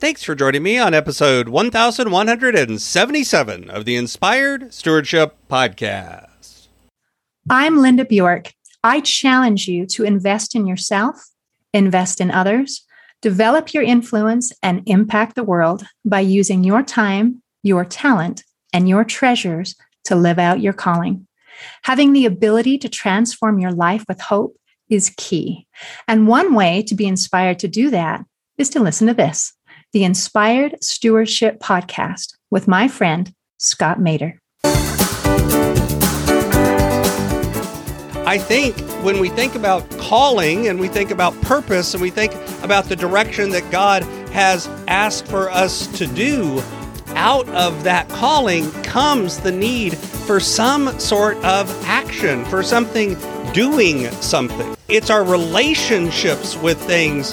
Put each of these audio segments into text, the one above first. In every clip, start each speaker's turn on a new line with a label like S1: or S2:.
S1: Thanks for joining me on episode 1177 of the Inspired Stewardship Podcast.
S2: I'm Linda Bjork. I challenge you to invest in yourself, invest in others, develop your influence, and impact the world by using your time, your talent, and your treasures to live out your calling. Having the ability to transform your life with hope is key. And one way to be inspired to do that is to listen to this the Inspired Stewardship Podcast with my friend, Scott Maderer.
S1: I think when we think about calling and we think about purpose and we think about the direction that God has asked for us to do, out of that calling comes the need for some sort of action, for something doing something. It's our relationships with things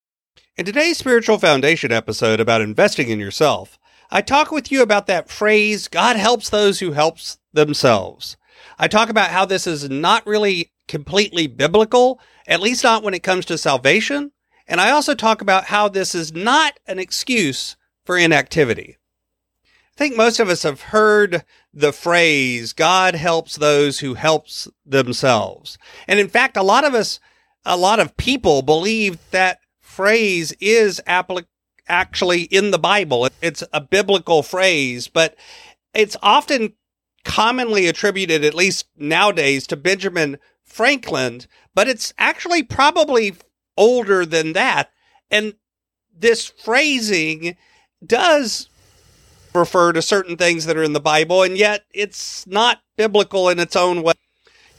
S1: In today's Spiritual Foundation episode about investing in yourself, I talk with you about that phrase, God helps those who helps themselves. I talk about how this is not really completely biblical, at least not when it comes to salvation. And I also talk about how this is not an excuse for inactivity. I think most of us have heard the phrase, God helps those who helps themselves. And in fact, a lot of us, a lot of people believe that phrase is applic- actually in the Bible. It's a biblical phrase, but it's often commonly attributed, at least nowadays, to Benjamin Franklin, but it's actually probably older than that. And this phrasing does refer to certain things that are in the Bible, and yet it's not biblical in its own way.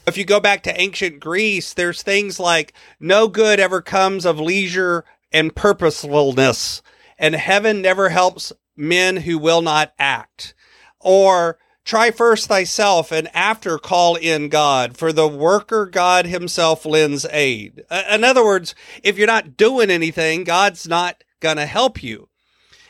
S1: If you go back to ancient Greece, there's things like no good ever comes of leisure and purposefulness, and heaven never helps men who will not act. Or try first thyself and after call in God, for the worker God himself lends aid. In other words, if you're not doing anything, God's not going to help you.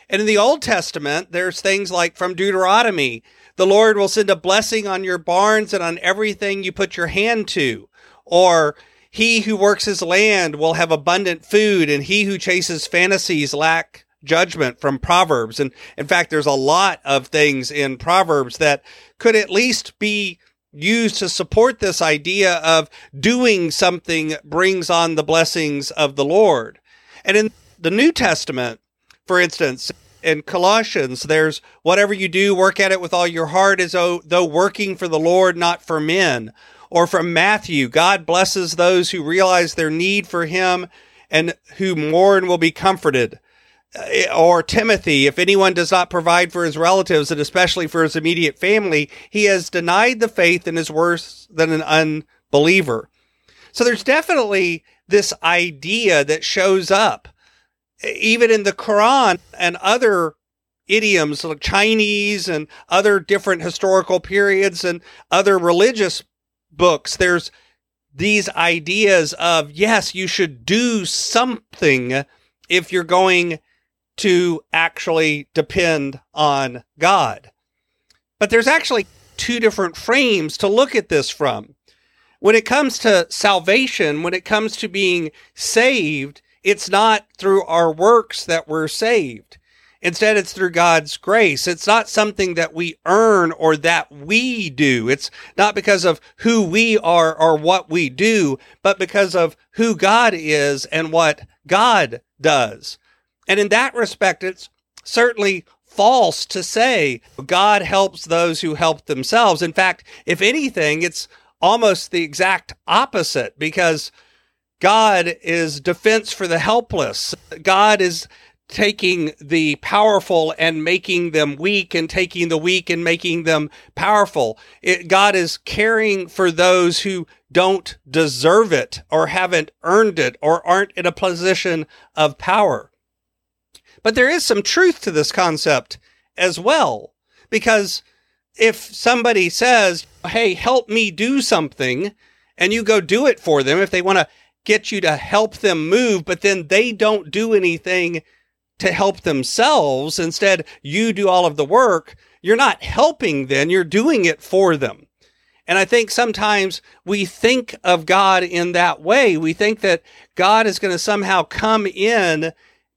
S1: And in the Old Testament, there's things like from Deuteronomy, the Lord will send a blessing on your barns and on everything you put your hand to. Or he who works his land will have abundant food, and he who chases fantasies lack judgment from Proverbs. And in fact, there's a lot of things in Proverbs that could at least be used to support this idea of doing something brings on the blessings of the Lord. And in the New Testament, for instance, in Colossians, there's whatever you do, work at it with all your heart as though, though working for the Lord, not for men. Or from Matthew, God blesses those who realize their need for him and who mourn will be comforted. Uh, or Timothy, if anyone does not provide for his relatives and especially for his immediate family, he has denied the faith and is worse than an unbeliever. So there's definitely this idea that shows up even in the Quran and other idioms like Chinese and other different historical periods and other religious books, there's these ideas of, yes, you should do something if you're going to actually depend on God. But there's actually two different frames to look at this from. When it comes to salvation, when it comes to being saved, it's not through our works that we're saved. Instead, it's through God's grace. It's not something that we earn or that we do. It's not because of who we are or what we do, but because of who God is and what God does. And in that respect, it's certainly false to say God helps those who help themselves. In fact, if anything, it's almost the exact opposite because God is defense for the helpless. God is taking the powerful and making them weak and taking the weak and making them powerful. It, God is caring for those who don't deserve it or haven't earned it or aren't in a position of power. But there is some truth to this concept as well. Because if somebody says, Hey, help me do something, and you go do it for them, if they want to get you to help them move, but then they don't do anything to help themselves, instead, you do all of the work, you're not helping then, you're doing it for them. And I think sometimes we think of God in that way. We think that God is going to somehow come in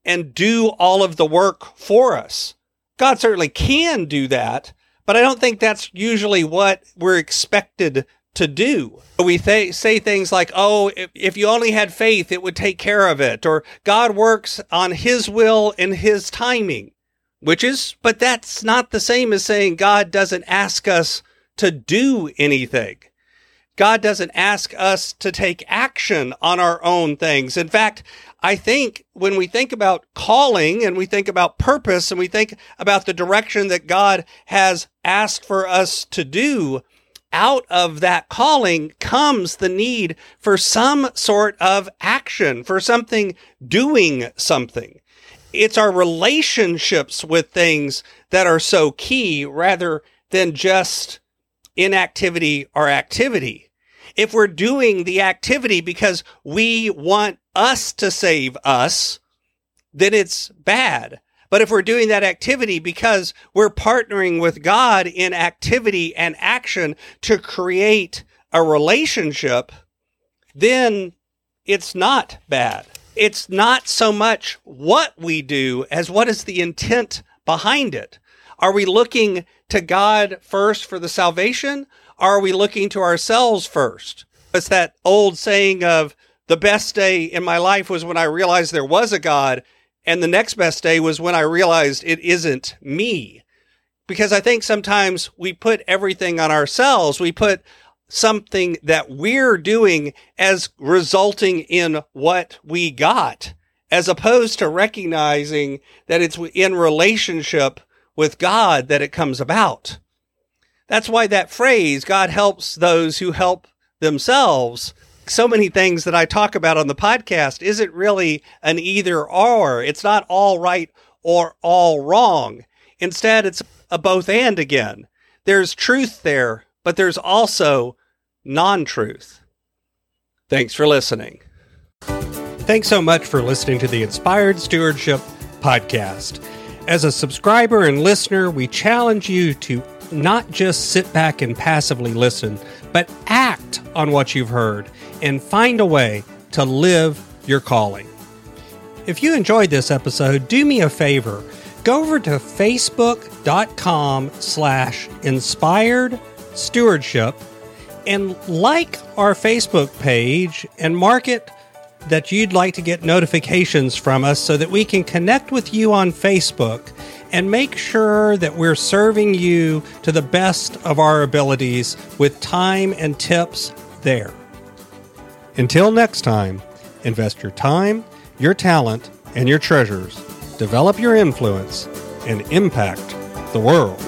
S1: and do all of the work for us. God certainly can do that, but I don't think that's usually what we're expected to do. We th- say things like, oh, if, if you only had faith, it would take care of it, or God works on his will and his timing, which is, but that's not the same as saying God doesn't ask us to do anything. God doesn't ask us to take action on our own things. In fact, I think when we think about calling and we think about purpose and we think about the direction that God has asked for us to do, out of that calling comes the need for some sort of action, for something doing something. It's our relationships with things that are so key rather than just inactivity or activity. If we're doing the activity because we want us to save us, then it's bad. But if we're doing that activity because we're partnering with God in activity and action to create a relationship, then it's not bad. It's not so much what we do as what is the intent behind it. Are we looking to God first for the salvation? Are we looking to ourselves first? It's that old saying of the best day in my life was when I realized there was a God, and the next best day was when I realized it isn't me. Because I think sometimes we put everything on ourselves. We put something that we're doing as resulting in what we got, as opposed to recognizing that it's in relationship with God that it comes about. That's why that phrase, God helps those who help themselves, so many things that I talk about on the podcast isn't really an either or. It's not all right or all wrong. Instead, it's a both and again. There's truth there, but there's also non truth. Thanks for listening. Thanks so much for listening to the Inspired Stewardship Podcast. As a subscriber and listener, we challenge you to not just sit back and passively listen, but act on what you've heard and find a way to live your calling. If you enjoyed this episode, do me a favor. Go over to facebook.com slash inspired stewardship and like our Facebook page and mark it that you'd like to get notifications from us so that we can connect with you on Facebook and make sure that we're serving you to the best of our abilities with time and tips there. Until next time, invest your time, your talent, and your treasures, develop your influence, and impact the world.